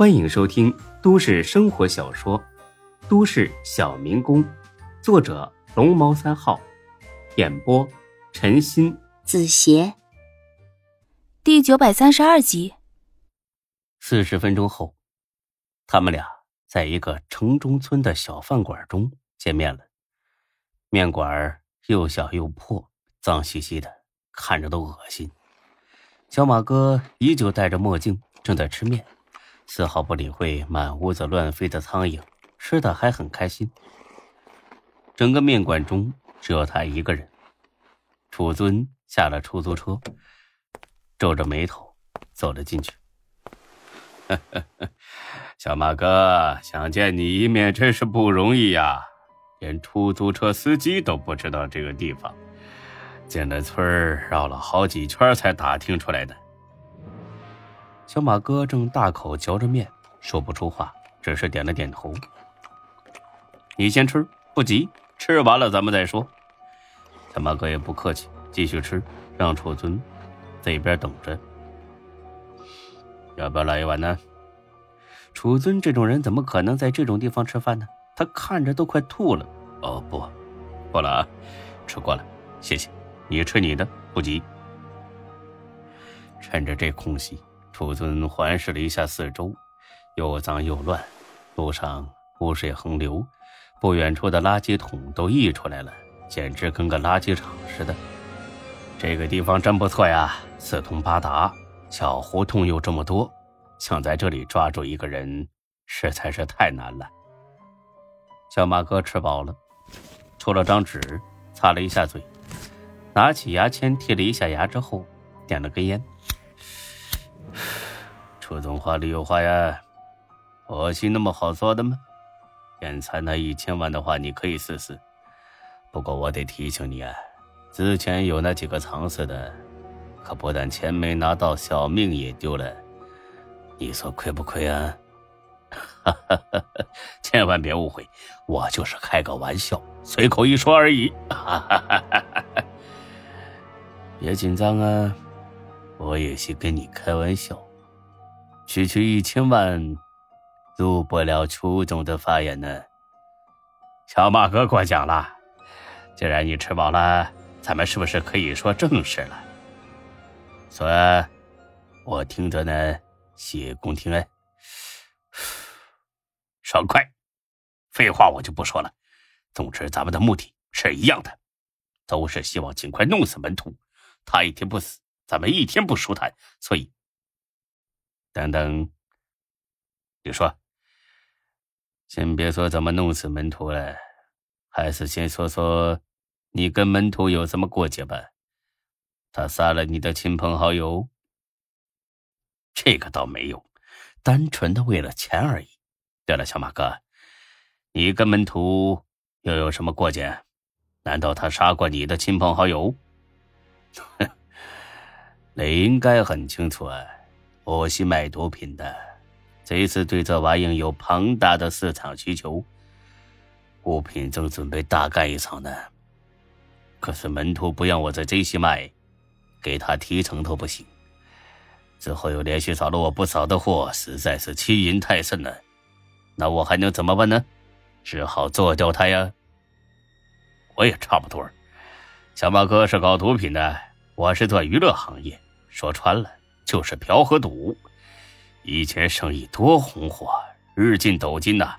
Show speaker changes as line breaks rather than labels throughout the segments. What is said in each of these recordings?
欢迎收听都市生活小说《都市小民工》，作者龙猫三号，演播陈鑫、
子邪，
第九百三十二集。
四十分钟后，他们俩在一个城中村的小饭馆中见面了。面馆又小又破，脏兮兮的，看着都恶心。小马哥依旧戴着墨镜，正在吃面，丝毫不理会满屋子乱飞的苍蝇，吃的还很开心。整个面馆中只有他一个人。楚尊下了出租车，皱着眉头走了进去。小马哥，想见你一面真是不容易呀，连出租车司机都不知道这个地方。进了村，绕了好几圈才打听出来的。小马哥正大口嚼着面，说不出话，只是点了点头。你先吃，不急，吃完了咱们再说。小马哥也不客气，继续吃，让楚尊在一边等着。要不要来一碗呢？楚尊这种人怎么可能在这种地方吃饭呢？他看着都快吐了。哦不，不了啊，吃过了，谢谢。你吃你的，不急。趁着这空隙，楚尊环视了一下四周，又脏又乱，路上污水横流，不远处的垃圾桶都溢出来了，简直跟个垃圾场似的。这个地方真不错呀，四通八达，小胡同又这么多，想在这里抓住一个人，实在是太难了。小马哥吃饱了，抽了张纸，擦了一下嘴。拿起牙签剔了一下牙之后，点了根烟。楚总话里有话呀，我心那么好做的吗？眼才那一千万的话，你可以试试。不过我得提醒你啊，之前有那几个藏私的，可不但钱没拿到，小命也丢了。你说亏不亏啊？哈哈！千万别误会，我就是开个玩笑，随口一说而已。别紧张啊，我也是跟你开玩笑。区区一千万，入不了初中的法眼呢。小马哥过奖了。既然你吃饱了，咱们是不是可以说正事了？说，我听着呢，谢公听恩。爽快，废话我就不说了。总之，咱们的目的是一样的，都是希望尽快弄死门徒。他一天不死，咱们一天不舒坦。所以，等等，你说，先别说怎么弄死门徒了，还是先说说你跟门徒有什么过节吧？他杀了你的亲朋好友？这个倒没有，单纯的为了钱而已。对了，小马哥，你跟门徒又有什么过节？难道他杀过你的亲朋好友？哼 你应该很清楚啊，我是卖毒品的，这次对这玩意有庞大的市场需求，物品正准备大干一场呢。可是门徒不让我在这些卖，给他提成都不行。之后又连续找了我不少的货，实在是欺人太甚了。那我还能怎么办呢？只好做掉他呀。我也差不多。小马哥是搞毒品的，我是做娱乐行业，说穿了就是嫖和赌。以前生意多红火，日进斗金呐，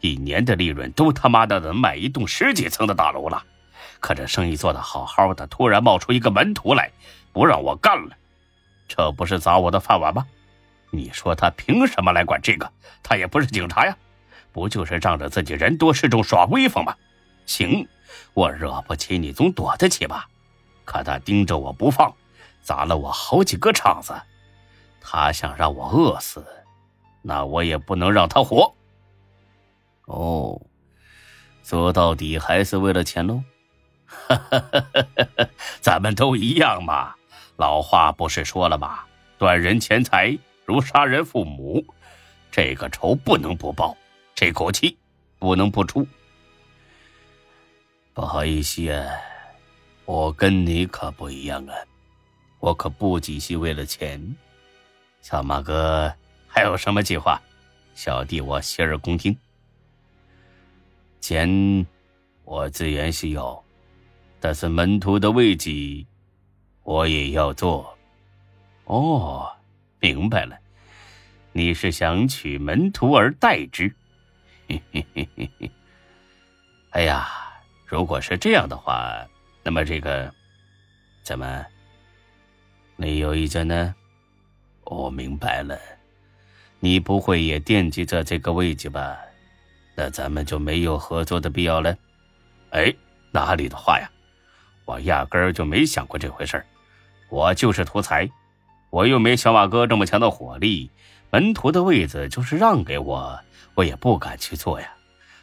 一年的利润都他妈的能买一栋十几层的大楼了。可这生意做得好好的，突然冒出一个门徒来，不让我干了，这不是砸我的饭碗吗？你说他凭什么来管这个？他也不是警察呀，不就是仗着自己人多势众耍威风吗？行。我惹不起你，总躲得起吧？可他盯着我不放，砸了我好几个场子。他想让我饿死，那我也不能让他活。哦，说到底还是为了钱喽？咱们都一样嘛。老话不是说了吗？断人钱财如杀人父母，这个仇不能不报，这口气不能不出。不好意思啊，我跟你可不一样啊，我可不仅是为了钱。小马哥还有什么计划？小弟我洗耳恭听。钱，我自然是有，但是门徒的位置，我也要做。哦，明白了，你是想取门徒而代之？哎呀，如果是这样的话，那么这个，怎么？你有意见呢？我明白了，你不会也惦记着这个位置吧？那咱们就没有合作的必要了。哎，哪里的话呀！我压根儿就没想过这回事儿。我就是图财，我又没小马哥这么强的火力，门徒的位子就是让给我，我也不敢去做呀。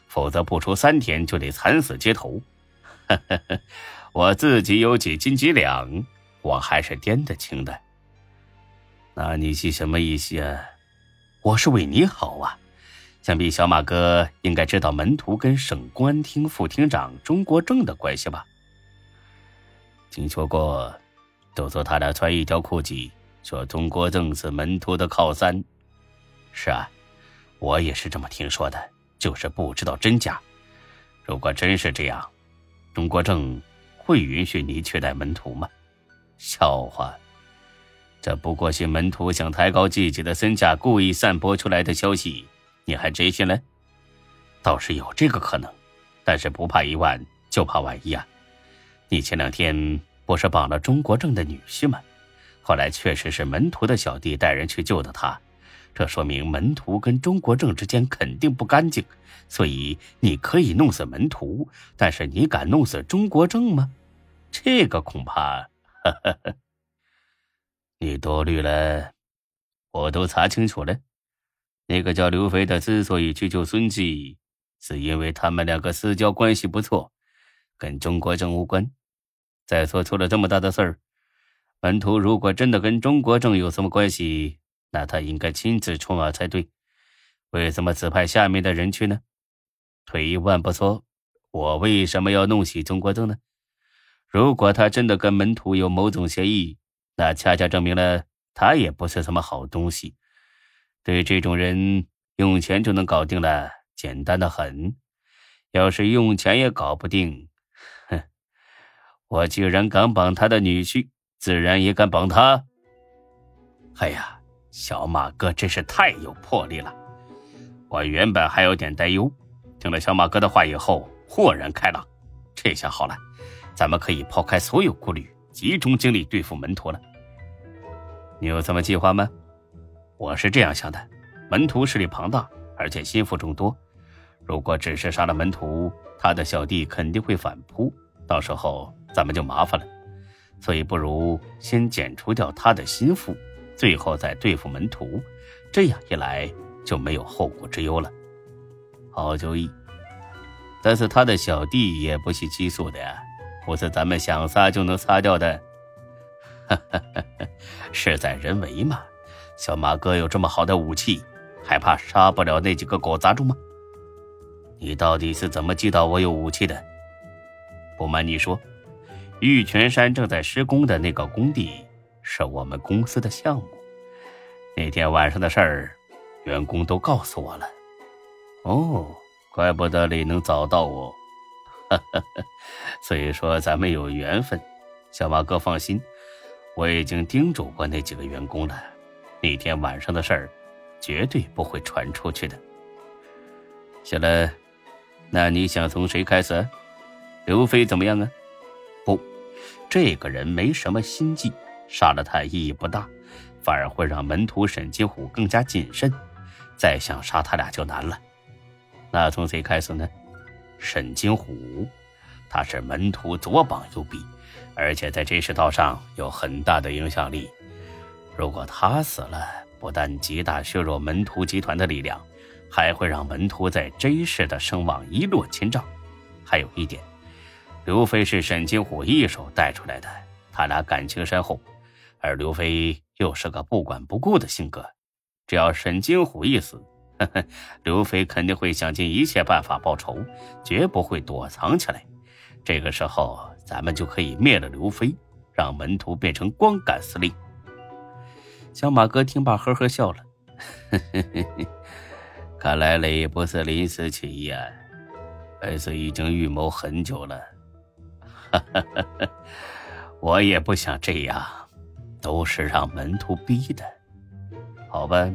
否则不出三天就得惨死街头。我自己有几斤几两，我还是掂得清的。那你是什么意思啊？我是为你好啊！想必小马哥应该知道门徒跟省公安厅副厅长钟国正的关系吧？听说过，都说他俩穿一条裤子，说钟国正是门徒的靠山。是啊，我也是这么听说的，就是不知道真假。如果真是这样，钟国正会允许你取代门徒吗？笑话！这不过是门徒想抬高自己的身价，故意散播出来的消息，你还真信了？倒是有这个可能，但是不怕一万，就怕万一啊！你前两天不是绑了钟国正的女婿吗？后来确实是门徒的小弟带人去救的他，这说明门徒跟钟国正之间肯定不干净，所以你可以弄死门徒，但是你敢弄死钟国正吗？这个恐怕……哈哈哈。你多虑了，我都查清楚了。那个叫刘飞的之所以去救孙继，是因为他们两个私交关系不错，跟钟国正无关。再说出了这么大的事儿，门徒如果真的跟钟国正有什么关系，那他应该亲自出马才对。为什么只派下面的人去呢？退一万步说，我为什么要弄死钟国正呢？如果他真的跟门徒有某种协议，那恰恰证明了他也不是什么好东西。对这种人，用钱就能搞定了，简单的很。要是用钱也搞不定，哼！我既然敢绑他的女婿，自然也敢绑他。哎呀，小马哥真是太有魄力了！我原本还有点担忧，听了小马哥的话以后，豁然开朗。这下好了，咱们可以抛开所有顾虑。集中精力对付门徒了，你有什么计划吗？我是这样想的：门徒势力庞大，而且心腹众多，如果只是杀了门徒，他的小弟肯定会反扑，到时候咱们就麻烦了。所以不如先剪除掉他的心腹，最后再对付门徒，这样一来就没有后顾之忧了。好主意，但是他的小弟也不是奇数的呀。不是咱们想杀就能杀掉的，事在人为嘛。小马哥有这么好的武器，还怕杀不了那几个狗杂种吗？你到底是怎么知道我有武器的？不瞒你说，玉泉山正在施工的那个工地是我们公司的项目。那天晚上的事儿，员工都告诉我了。哦，怪不得你能找到我。哈哈哈，所以说咱们有缘分，小马哥放心，我已经叮嘱过那几个员工了，那天晚上的事儿绝对不会传出去的。行了，那你想从谁开始？刘飞怎么样啊？不，这个人没什么心计，杀了他意义不大，反而会让门徒沈金虎更加谨慎，再想杀他俩就难了。那从谁开始呢？沈金虎，他是门徒左膀右臂，而且在这世道上有很大的影响力。如果他死了，不但极大削弱门徒集团的力量，还会让门徒在这一世的声望一落千丈。还有一点，刘飞是沈金虎一手带出来的，他俩感情深厚，而刘飞又是个不管不顾的性格，只要沈金虎一死。呵 呵刘飞肯定会想尽一切办法报仇，绝不会躲藏起来。这个时候，咱们就可以灭了刘飞，让门徒变成光杆司令。小马哥听罢，呵呵笑了：“ 看来你不是临时起意啊，而是已经预谋很久了。哈哈哈哈我也不想这样，都是让门徒逼的。好吧，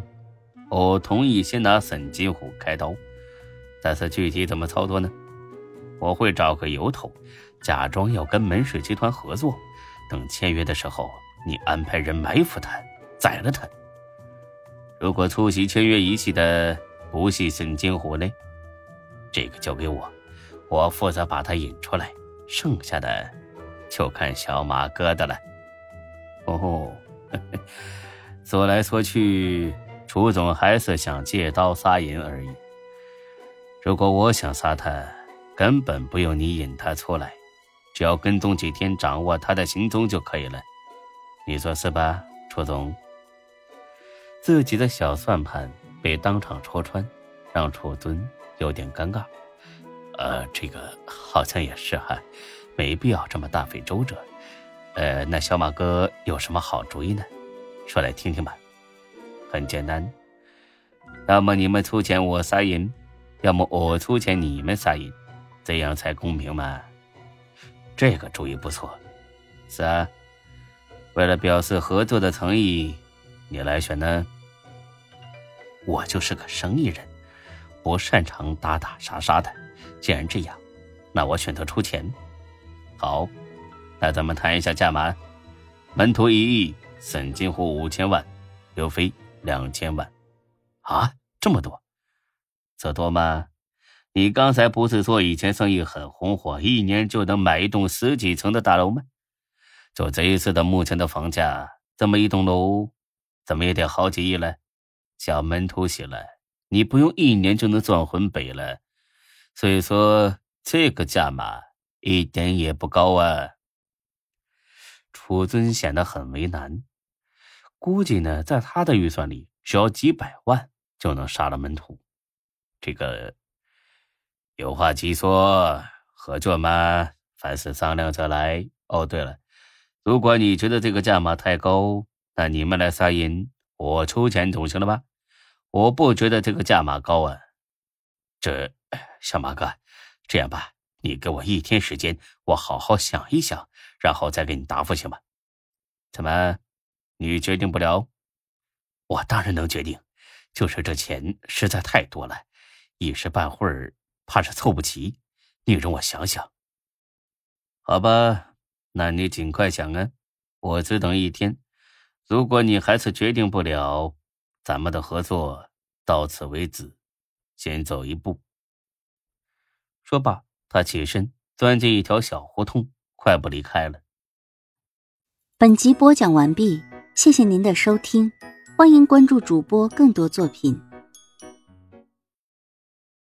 我同意先拿沈金虎开刀，但是具体怎么操作呢？我会找个由头，假装要跟门水集团合作，等签约的时候，你安排人埋伏他，宰了他。如果出席签约仪式的不是沈金虎呢？这个交给我，我负责把他引出来，剩下的就看小马哥的了。哦，说来说去，楚总还是想借刀杀人而已。如果我想杀他，根本不用你引他出来，只要跟踪几天，掌握他的行踪就可以了。你说是吧，楚总？自己的小算盘被当场戳穿，让楚尊有点尴尬。呃，这个好像也是哈，没必要这么大费周折。呃，那小马哥有什么好主意呢？说来听听吧。很简单，要么你们出钱我撒银，要么我出钱你们撒银，这样才公平嘛。这个主意不错。是啊，为了表示合作的诚意。你来选呢？我就是个生意人，不擅长打打杀杀的。既然这样，那我选择出钱。好，那咱们谈一下价码：门徒一亿，沈金虎五千万，刘飞两千万。啊，这么多？这多吗？你刚才不是说以前生意很红火，一年就能买一栋十几层的大楼吗？就这一次的目前的房价，这么一栋楼。怎么也得好几亿了，小门徒喜了，你不用一年就能赚回本了，所以说这个价码一点也不高啊。楚尊显得很为难，估计呢，在他的预算里，只要几百万就能杀了门徒。这个有话直说，合作嘛，凡事商量着来。哦，对了，如果你觉得这个价码太高，那你们来撒银，我出钱总行了吧？我不觉得这个价码高啊。这小马哥，这样吧，你给我一天时间，我好好想一想，然后再给你答复，行吗？怎么，你决定不了？我当然能决定，就是这钱实在太多了，一时半会儿怕是凑不齐。你容我想想。好吧，那你尽快想啊，我只等一天。如果你还是决定不了，咱们的合作到此为止，先走一步。说罢，他起身钻进一条小胡同，快步离开了。
本集播讲完毕，谢谢您的收听，欢迎关注主播更多作品。